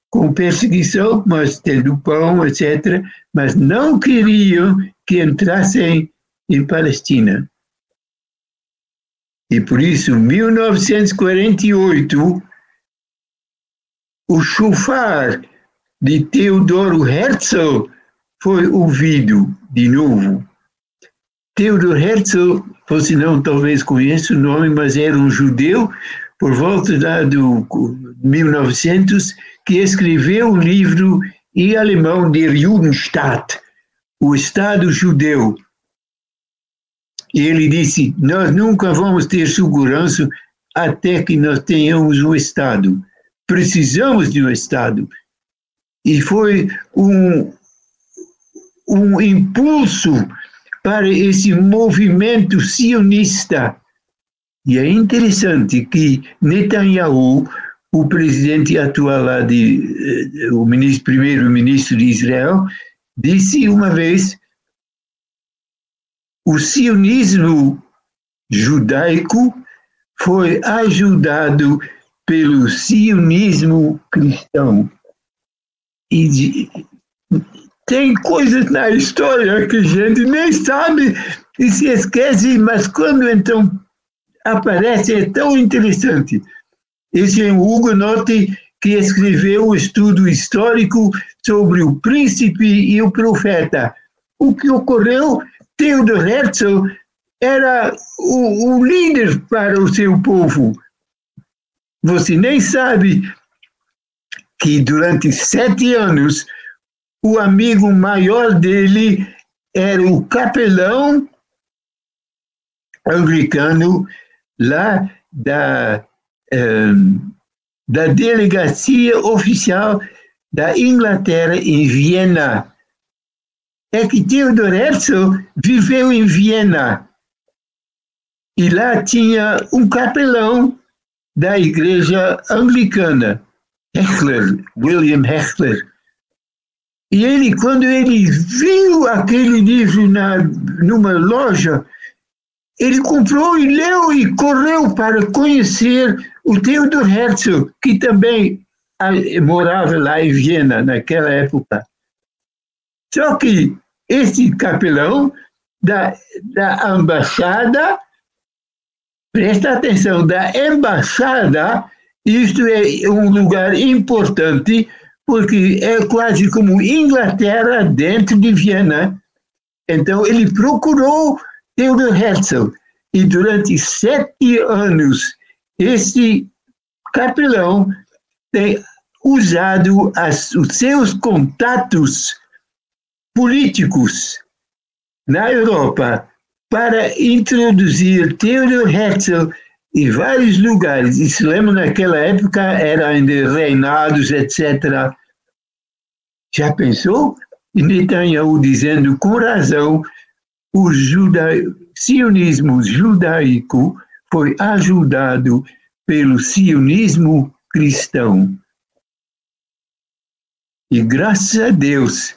com perseguição, mas tendo pão, etc. Mas não queriam que entrassem em Palestina. E por isso, em 1948, o chufar de Teodoro Herzl foi ouvido de novo. Theodor Herzl, você não talvez conheça o nome, mas era um judeu por volta da, do 1900 que escreveu um livro em alemão Der Judenstaat, o Estado judeu. E ele disse: Nós nunca vamos ter segurança até que nós tenhamos um Estado. Precisamos de um Estado. E foi um, um impulso para esse movimento sionista. E é interessante que Netanyahu, o presidente atual lá de, eh, o ministro, primeiro-ministro de Israel, Disse uma vez: o sionismo judaico foi ajudado pelo sionismo cristão. E de, tem coisas na história que a gente nem sabe e se esquece, mas quando então aparece é tão interessante. Esse é o Hugo Notti que escreveu um estudo histórico sobre o príncipe e o profeta. O que ocorreu, Theodor Herzl era o, o líder para o seu povo. Você nem sabe que durante sete anos o amigo maior dele era o capelão anglicano lá da, um, da delegacia oficial da Inglaterra em Viena. É que Theodor Herzl viveu em Viena e lá tinha um capelão da igreja anglicana, Hechler, William Hechler. E ele, quando ele viu aquele livro na, numa loja, ele comprou e leu e correu para conhecer o Theodor Herzl, que também morava lá em Viena naquela época. Só que esse capelão da, da embaixada, presta atenção, da embaixada, isto é um lugar importante, porque é quase como Inglaterra dentro de Viena. Então, ele procurou Theodor Herzl, e durante sete anos, esse capelão tem usado as, os seus contatos políticos na Europa para introduzir Theodor Herzl em vários lugares. E se lembra, naquela época era ainda reinados, etc. Já pensou? Netanyahu dizendo com razão o juda... sionismo judaico foi ajudado pelo sionismo cristão. E graças a Deus,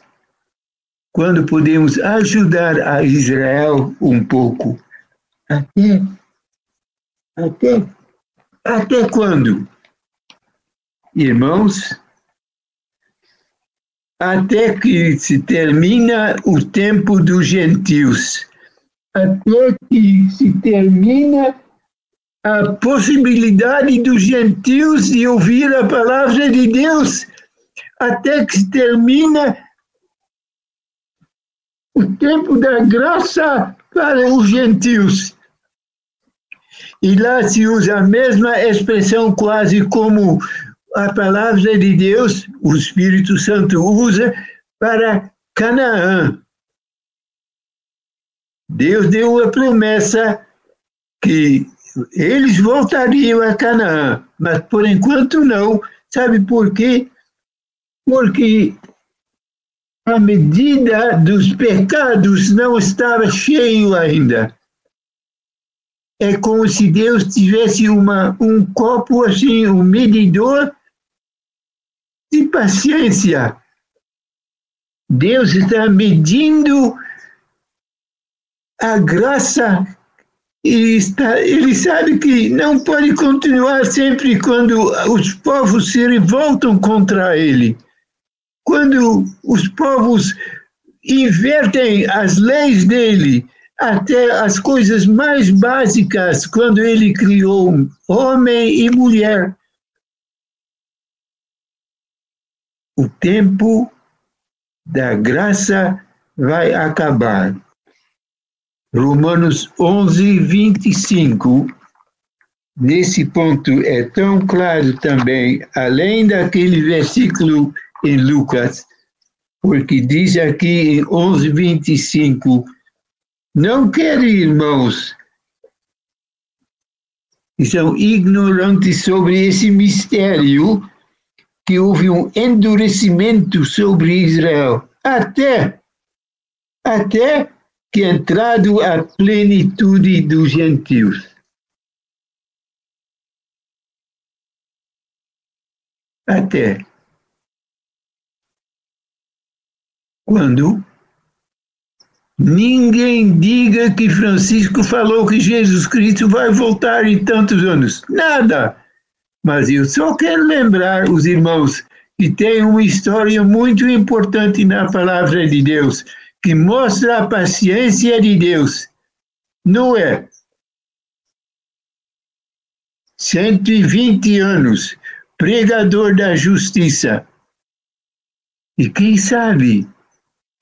quando podemos ajudar a Israel um pouco, até, até, até quando? Irmãos, até que se termina o tempo dos gentios, até que se termina a possibilidade dos gentios de ouvir a palavra de Deus, até que se termina o tempo da graça para os gentios. E lá se usa a mesma expressão quase como a palavra de Deus, o Espírito Santo usa para Canaã. Deus deu a promessa que eles voltariam a Canaã, mas por enquanto não. Sabe por quê? Porque a medida dos pecados não estava cheio ainda. É como se Deus tivesse uma, um copo assim, um medidor de paciência. Deus está medindo a graça e está, ele sabe que não pode continuar sempre quando os povos se revoltam contra ele. Quando os povos invertem as leis dele, até as coisas mais básicas, quando ele criou homem e mulher. o tempo da graça vai acabar. Romanos 11, 25. Nesse ponto é tão claro também, além daquele versículo em Lucas, porque diz aqui em 11, 25, não quero, irmãos, que são ignorantes sobre esse mistério, que houve um endurecimento sobre Israel, até, até que entrado a plenitude dos gentios. Até quando ninguém diga que Francisco falou que Jesus Cristo vai voltar em tantos anos. Nada. Mas eu só quero lembrar os irmãos que tem uma história muito importante na palavra de Deus, que mostra a paciência de Deus. Noé, 120 anos, pregador da justiça. E quem sabe,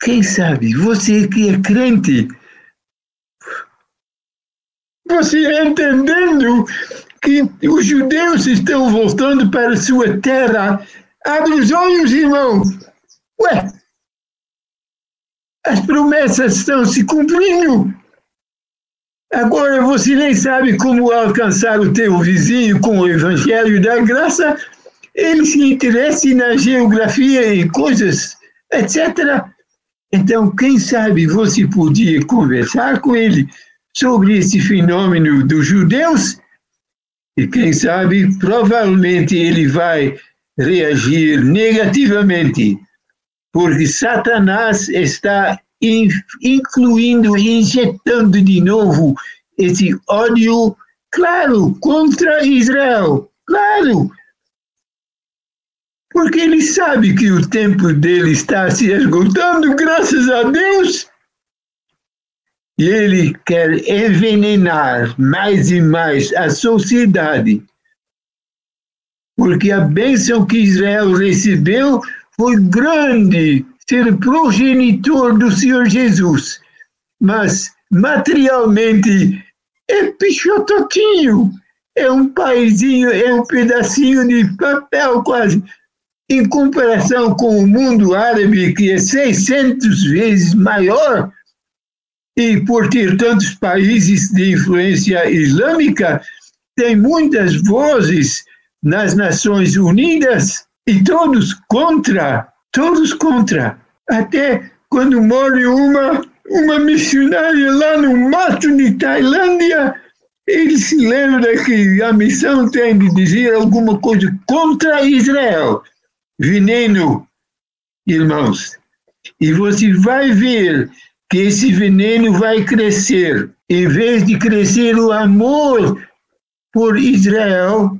quem sabe, você que é crente, você entendendo que os judeus estão voltando para sua terra Abre os olhos, irmão. Ué, as promessas estão se cumprindo. Agora você nem sabe como alcançar o teu vizinho com o evangelho da graça. Ele se interessa na geografia e coisas, etc. Então, quem sabe você podia conversar com ele sobre esse fenômeno dos judeus? E quem sabe, provavelmente ele vai reagir negativamente, porque Satanás está incluindo, injetando de novo esse ódio, claro, contra Israel. Claro, porque ele sabe que o tempo dele está se esgotando, graças a Deus. E ele quer envenenar mais e mais a sociedade. Porque a bênção que Israel recebeu foi grande, ser progenitor do Senhor Jesus. Mas, materialmente, é pichototinho. É um paizinho, é um pedacinho de papel quase em comparação com o mundo árabe, que é 600 vezes maior, e por ter tantos países de influência islâmica, tem muitas vozes nas Nações Unidas e todos contra, todos contra. Até quando morre uma, uma missionária lá no mato de Tailândia, ele se lembra que a missão tem de dizer alguma coisa contra Israel veneno, irmãos. E você vai ver que esse veneno vai crescer. Em vez de crescer o amor por Israel,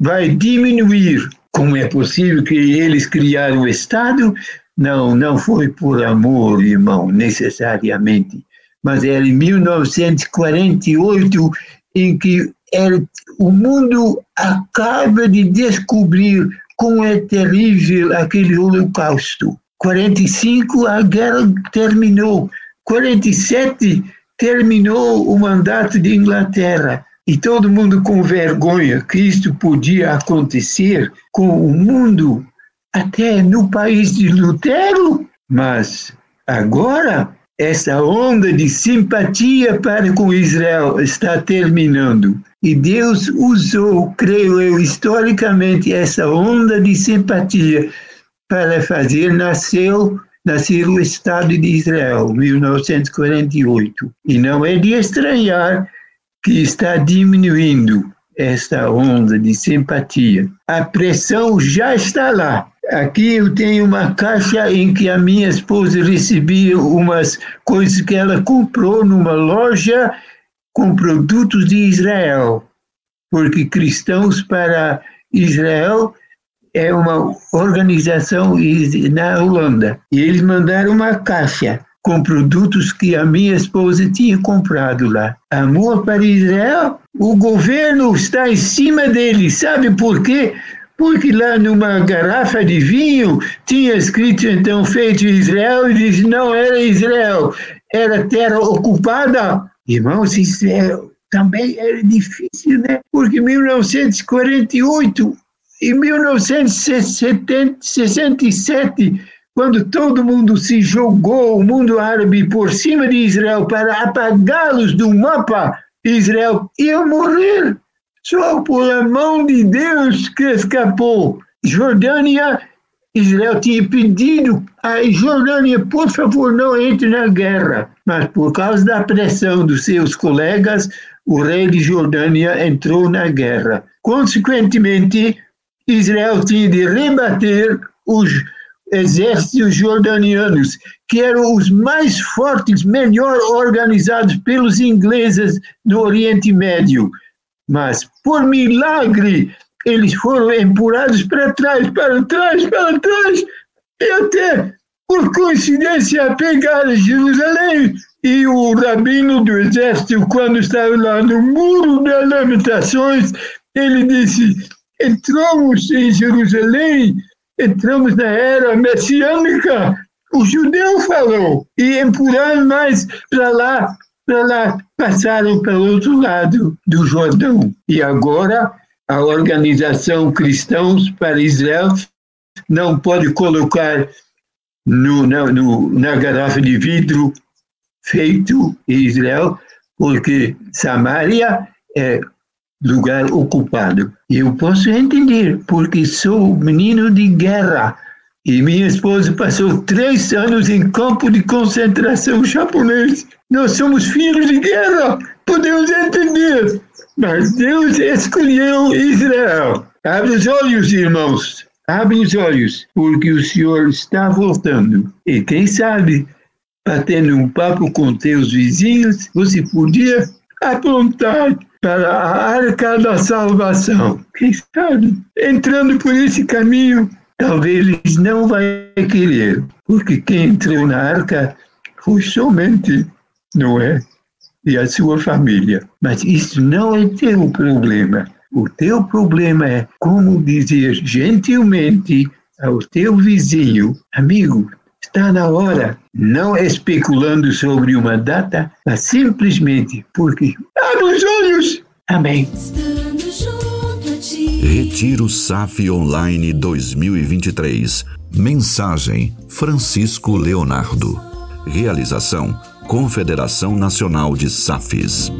vai diminuir. Como é possível que eles criaram o Estado? Não, não foi por amor, irmão, necessariamente. Mas era em 1948 em que era, o mundo acaba de descobrir como é terrível aquele holocausto. 45 a guerra terminou. 47 terminou o mandato de Inglaterra. E todo mundo com vergonha que isto podia acontecer com o mundo, até no país de Lutero. Mas agora, essa onda de simpatia para com Israel está terminando. E Deus usou, creio eu, historicamente, essa onda de simpatia para fazer nascer, nascer o Estado de Israel, 1948. E não é de estranhar que está diminuindo esta onda de simpatia. A pressão já está lá. Aqui eu tenho uma caixa em que a minha esposa recebia umas coisas que ela comprou numa loja com produtos de Israel, porque Cristãos para Israel é uma organização na Holanda. E eles mandaram uma caixa com produtos que a minha esposa tinha comprado lá. Amor para Israel, o governo está em cima dele. Sabe por quê? Porque lá numa garrafa de vinho tinha escrito então feito Israel e diz não era Israel, era terra ocupada Irmãos, isso é, também era difícil, né? Porque em 1948 e 1967, quando todo mundo se jogou, o mundo árabe, por cima de Israel para apagá-los do mapa, Israel ia morrer. Só por a mão de Deus que escapou. Jordânia Israel tinha pedido a Jordânia, por favor, não entre na guerra. Mas por causa da pressão dos seus colegas, o rei de Jordânia entrou na guerra. Consequentemente, Israel tinha de rebater os exércitos jordanianos, que eram os mais fortes, melhor organizados pelos ingleses no Oriente Médio. Mas, por milagre, eles foram empurrados para trás, para trás, para trás, e até, por coincidência, pegaram Jerusalém. E o rabino do exército, quando estava lá no Muro das Lamentações, ele disse: entramos em Jerusalém, entramos na era messiânica. O judeu falou, e empurraram mais para lá, para lá, passaram para o outro lado do Jordão. E agora a organização Cristãos para Israel não pode colocar no, na, no, na garrafa de vidro feito em Israel, porque Samaria é lugar ocupado. Eu posso entender, porque sou menino de guerra. E minha esposa passou três anos em campo de concentração japonês. Nós somos filhos de guerra, podemos entender. Mas Deus escolheu Israel. Abre os olhos, irmãos. Abre os olhos, porque o Senhor está voltando. E quem sabe, batendo um papo com teus vizinhos, você podia apontar para a arca da salvação. Quem sabe, entrando por esse caminho, talvez não vão querer, porque quem entrou na arca foi somente Noé e a sua família. Mas isso não é teu problema. O teu problema é como dizer gentilmente ao teu vizinho, amigo, está na hora, não especulando sobre uma data, mas simplesmente porque abre os olhos. Amém. Retiro SAF Online 2023. Mensagem Francisco Leonardo. Realização Confederação Nacional de SAFs.